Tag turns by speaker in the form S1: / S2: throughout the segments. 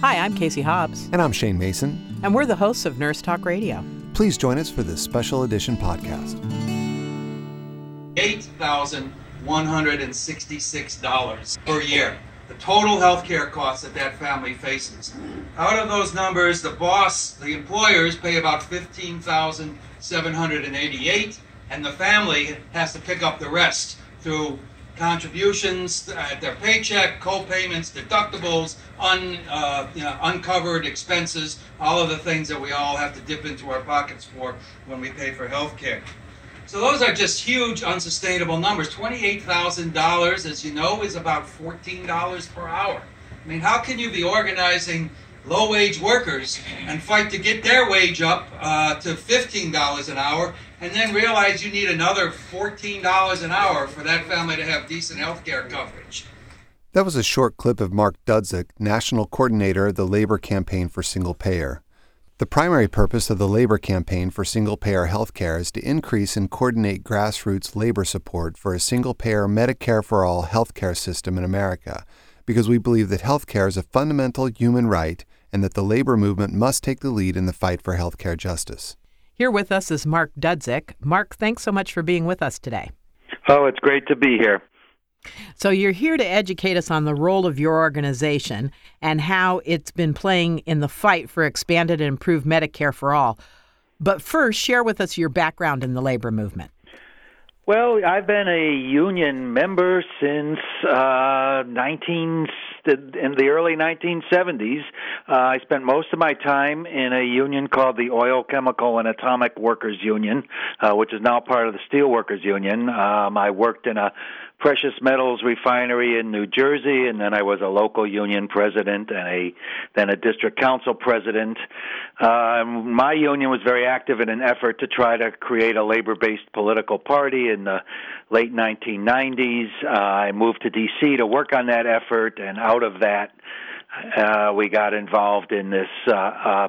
S1: Hi, I'm Casey Hobbs.
S2: And I'm Shane Mason.
S1: And we're the hosts of Nurse Talk Radio.
S2: Please join us for this special edition podcast.
S3: $8,166 per year. The total health care costs that that family faces. Out of those numbers, the boss, the employers pay about 15788 and the family has to pick up the rest through contributions uh, their paycheck, co-payments, deductibles, un, uh, you know, uncovered expenses, all of the things that we all have to dip into our pockets for when we pay for health care. So those are just huge unsustainable numbers. $28,000, as you know, is about $14 per hour. I mean, how can you be organizing low-wage workers and fight to get their wage up uh, to $15 an hour and then realize you need another $14 an hour for that family to have decent health care coverage.
S2: That was a short clip of Mark Dudzic, National Coordinator of the Labor Campaign for Single Payer. The primary purpose of the Labor Campaign for Single Payer Health Care is to increase and coordinate grassroots labor support for a single payer Medicare for All healthcare system in America, because we believe that healthcare is a fundamental human right and that the labor movement must take the lead in the fight for healthcare justice.
S1: Here with us is Mark Dudzic. Mark, thanks so much for being with us today.
S4: Oh, it's great to be here.
S1: So, you're here to educate us on the role of your organization and how it's been playing in the fight for expanded and improved Medicare for all. But first, share with us your background in the labor movement.
S4: Well, I've been a union member since uh, 19 in the early 1970s. Uh, I spent most of my time in a union called the Oil, Chemical, and Atomic Workers Union, uh, which is now part of the Steel Workers Union. Um, I worked in a precious metals refinery in New Jersey, and then I was a local union president and a then a district council president. Uh, my union was very active in an effort to try to create a labor-based political party in the late 1990s. Uh, I moved to D.C. to work on that effort, and out of that, uh, we got involved in this. Uh, uh,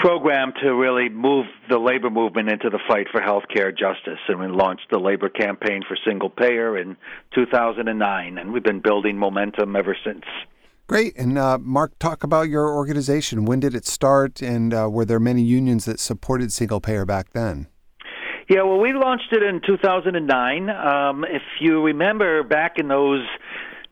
S4: program to really move the labor movement into the fight for health care justice. And we launched the labor campaign for single payer in 2009, and we've been building momentum ever since.
S2: Great. And uh, Mark, talk about your organization. When did it start, and uh, were there many unions that supported single payer back then?
S4: Yeah, well, we launched it in 2009. Um, if you remember back in those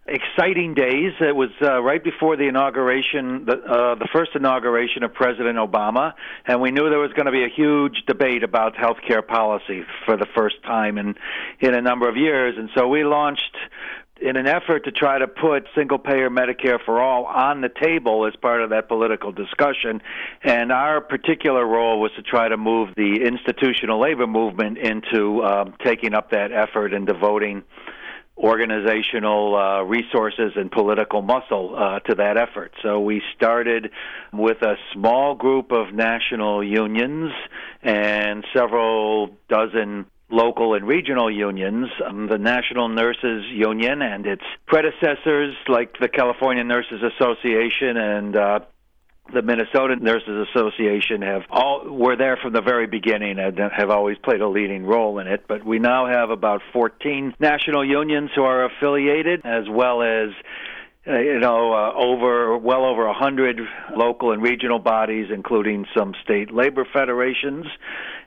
S4: exciting days. It was uh, right before the inauguration, the, uh, the first inauguration of President Obama, and we knew there was going to be a huge debate about health care policy for the first time in in a number of years. And so we launched in an effort to try to put single payer Medicare for all on the table as part of that political discussion. And our particular role was to try to move the institutional labor movement into um, taking up that effort and devoting organizational uh, resources and political muscle uh, to that effort. So we started with a small group of national unions and several dozen local and regional unions, um, the National Nurses Union and its predecessors like the California Nurses Association and uh, the Minnesota Nurses Association have all were there from the very beginning and have always played a leading role in it. But we now have about 14 national unions who are affiliated, as well as uh, you know, uh, over well over hundred local and regional bodies, including some state labor federations,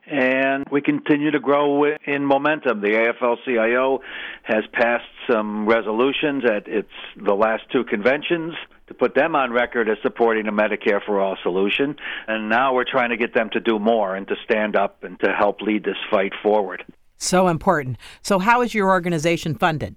S4: and we continue to grow in momentum. The AFL-CIO has passed some resolutions at its the last two conventions to put them on record as supporting a Medicare for All solution. And now we're trying to get them to do more and to stand up and to help lead this fight forward.
S1: So important. So, how is your organization funded?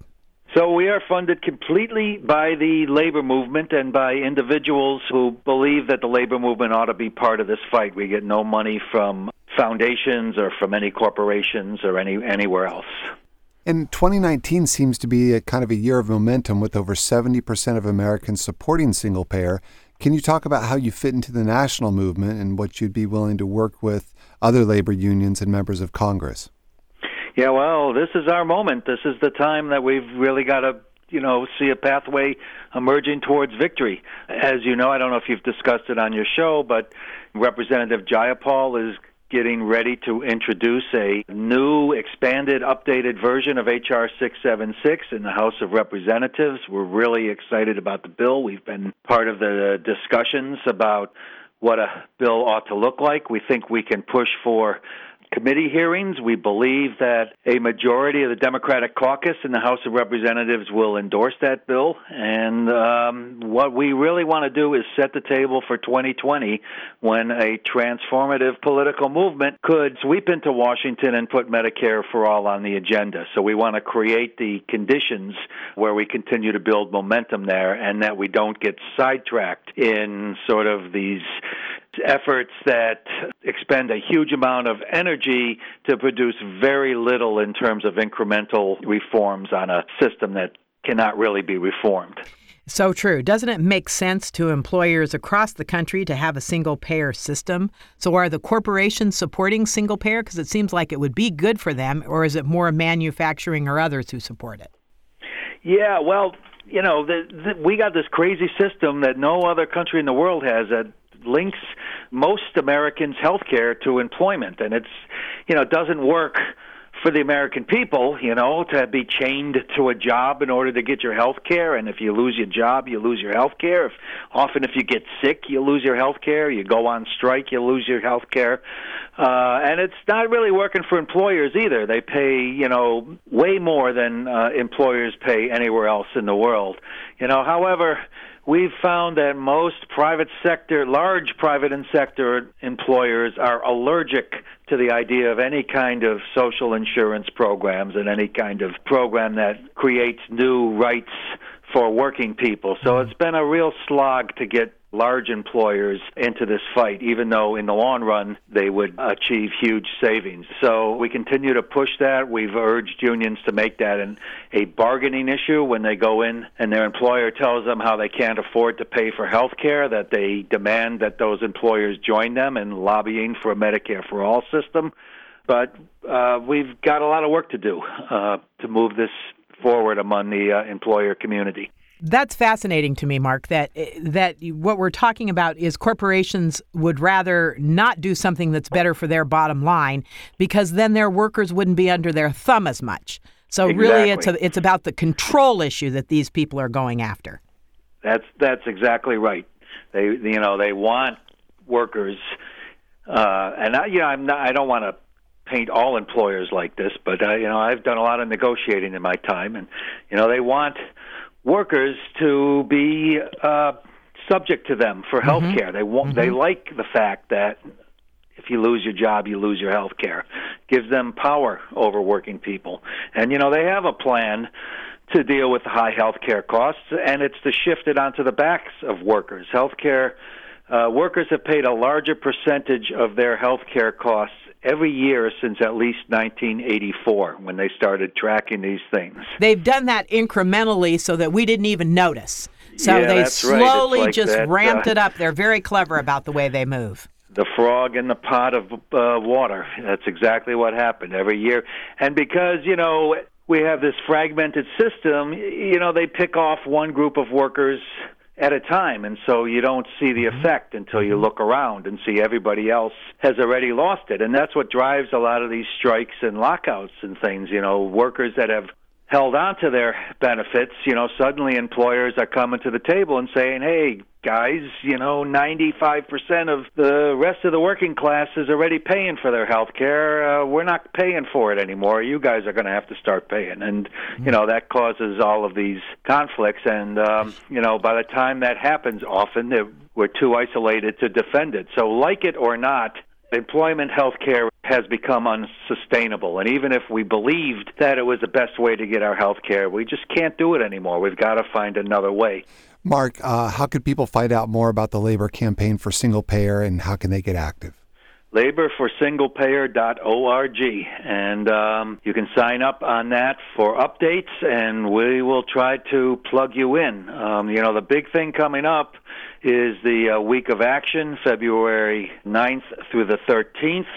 S4: So we are funded completely by the labor movement and by individuals who believe that the labor movement ought to be part of this fight. We get no money from foundations or from any corporations or any anywhere else.
S2: And 2019 seems to be a kind of a year of momentum with over 70% of Americans supporting single payer. Can you talk about how you fit into the national movement and what you'd be willing to work with other labor unions and members of Congress?
S4: Yeah, well, this is our moment. This is the time that we've really got to you know see a pathway emerging towards victory. As you know, I don't know if you've discussed it on your show, but Representative Jayapal is getting ready to introduce a new, expanded, updated version of H.R. 676 in the House of Representatives. We're really excited about the bill. We've been part of the discussions about what a bill ought to look like. We think we can push for committee hearings. We believe that a majority of the Democratic caucus in the House of Representatives will endorse that bill. And um, what we really want to do is set the table for 2020 when a transformative political movement could sweep into Washington and put Medicare for all on the agenda. So we want to create the conditions where we continue to build momentum there and that we don't get sidetracked in sort of these efforts that expend a huge amount of energy to produce very little in terms of incremental reforms on a system that cannot really be reformed.
S1: So true. Doesn't it make sense to employers across the country to have a single payer system? So are the corporations supporting single payer because it seems like it would be good for them, or is it more manufacturing or others who support it?
S4: Yeah, well, you know, the, the, we got this crazy system that no other country in the world has that links most Americans' health care to employment, and it's you know it doesn't work for the American people, you know, to be chained to a job in order to get your health care. And if you lose your job, you lose your health care. If, often, if you get sick, you lose your health care. You go on strike, you lose your health care. Uh, and it's not really working for employers either. They pay, you know, way more than uh, employers pay anywhere else in the world. You know, however, we've found that most private sector, large private and sector employers are allergic to the idea of any kind of social insurance programs and any kind of program that creates new rights for working people. So it's been a real slog to get large employers into this fight, even though in the long run they would achieve huge savings. So we continue to push that. We've urged unions to make that an, a bargaining issue when they go in and their employer tells them how they can't afford to pay for health care, that they demand that those employers join them in lobbying for a Medicare for All system. But uh, we've got a lot of work to do uh, to move this forward among the uh, employer community.
S1: That's fascinating to me, Mark. That that what we're talking about is corporations would rather not do something that's better for their bottom line because then their workers wouldn't be under their thumb as much. So
S4: exactly.
S1: really, it's a, it's about the control issue that these people are going after.
S4: That's that's exactly right. They you know they want workers, uh, and I, you know I'm not I don't want to paint all employers like this, but uh, you know I've done a lot of negotiating in my time, and you know they want workers to be uh, subject to them for health care. Mm-hmm. They want mm-hmm. they like the fact that if you lose your job, you lose your health care. Gives them power over working people. And you know, they have a plan to deal with the high health care costs and it's to shift it onto the backs of workers. Health care uh, workers have paid a larger percentage of their health care costs every year since at least 1984 when they started tracking these things.
S1: They've done that incrementally so that we didn't even notice. So
S4: yeah,
S1: they slowly
S4: right. like
S1: just
S4: that,
S1: ramped
S4: uh,
S1: it up. They're very clever about the way they move.
S4: The frog in the pot of uh, water. That's exactly what happened every year. And because, you know, we have this fragmented system, you know, they pick off one group of workers at a time and so you don't see the mm-hmm. effect until you look around and see everybody else has already lost it and that's what drives a lot of these strikes and lockouts and things you know workers that have held on to their benefits, you know, suddenly employers are coming to the table and saying, "Hey, guys, you know, 95% of the rest of the working class is already paying for their health care. Uh, we're not paying for it anymore. You guys are going to have to start paying." And, you know, that causes all of these conflicts and um, you know, by the time that happens often we're too isolated to defend it. So like it or not, employment health care has become unsustainable. And even if we believed that it was the best way to get our health care, we just can't do it anymore. We've got to find another way.
S2: Mark, uh, how could people find out more about the labor campaign for single payer and how can they get active?
S4: laborforsinglepayer.org, and um, you can sign up on that for updates, and we will try to plug you in. Um, you know, the big thing coming up is the uh, week of action, February 9th through the 13th.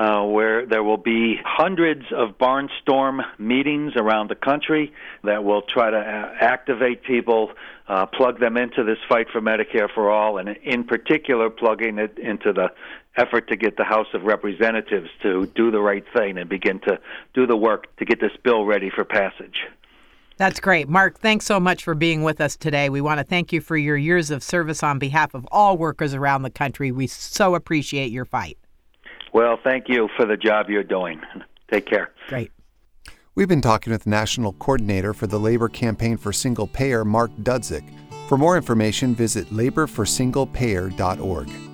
S4: Uh, where there will be hundreds of barnstorm meetings around the country that will try to uh, activate people, uh, plug them into this fight for Medicare for all, and in particular, plugging it into the effort to get the House of Representatives to do the right thing and begin to do the work to get this bill ready for passage.
S1: That's great. Mark, thanks so much for being with us today. We want to thank you for your years of service on behalf of all workers around the country. We so appreciate your fight.
S4: Well, thank you for the job you're doing. Take care.
S1: Great.
S2: We've been talking with National Coordinator for the Labor Campaign for Single Payer, Mark Dudzic. For more information, visit laborforsinglepayer.org.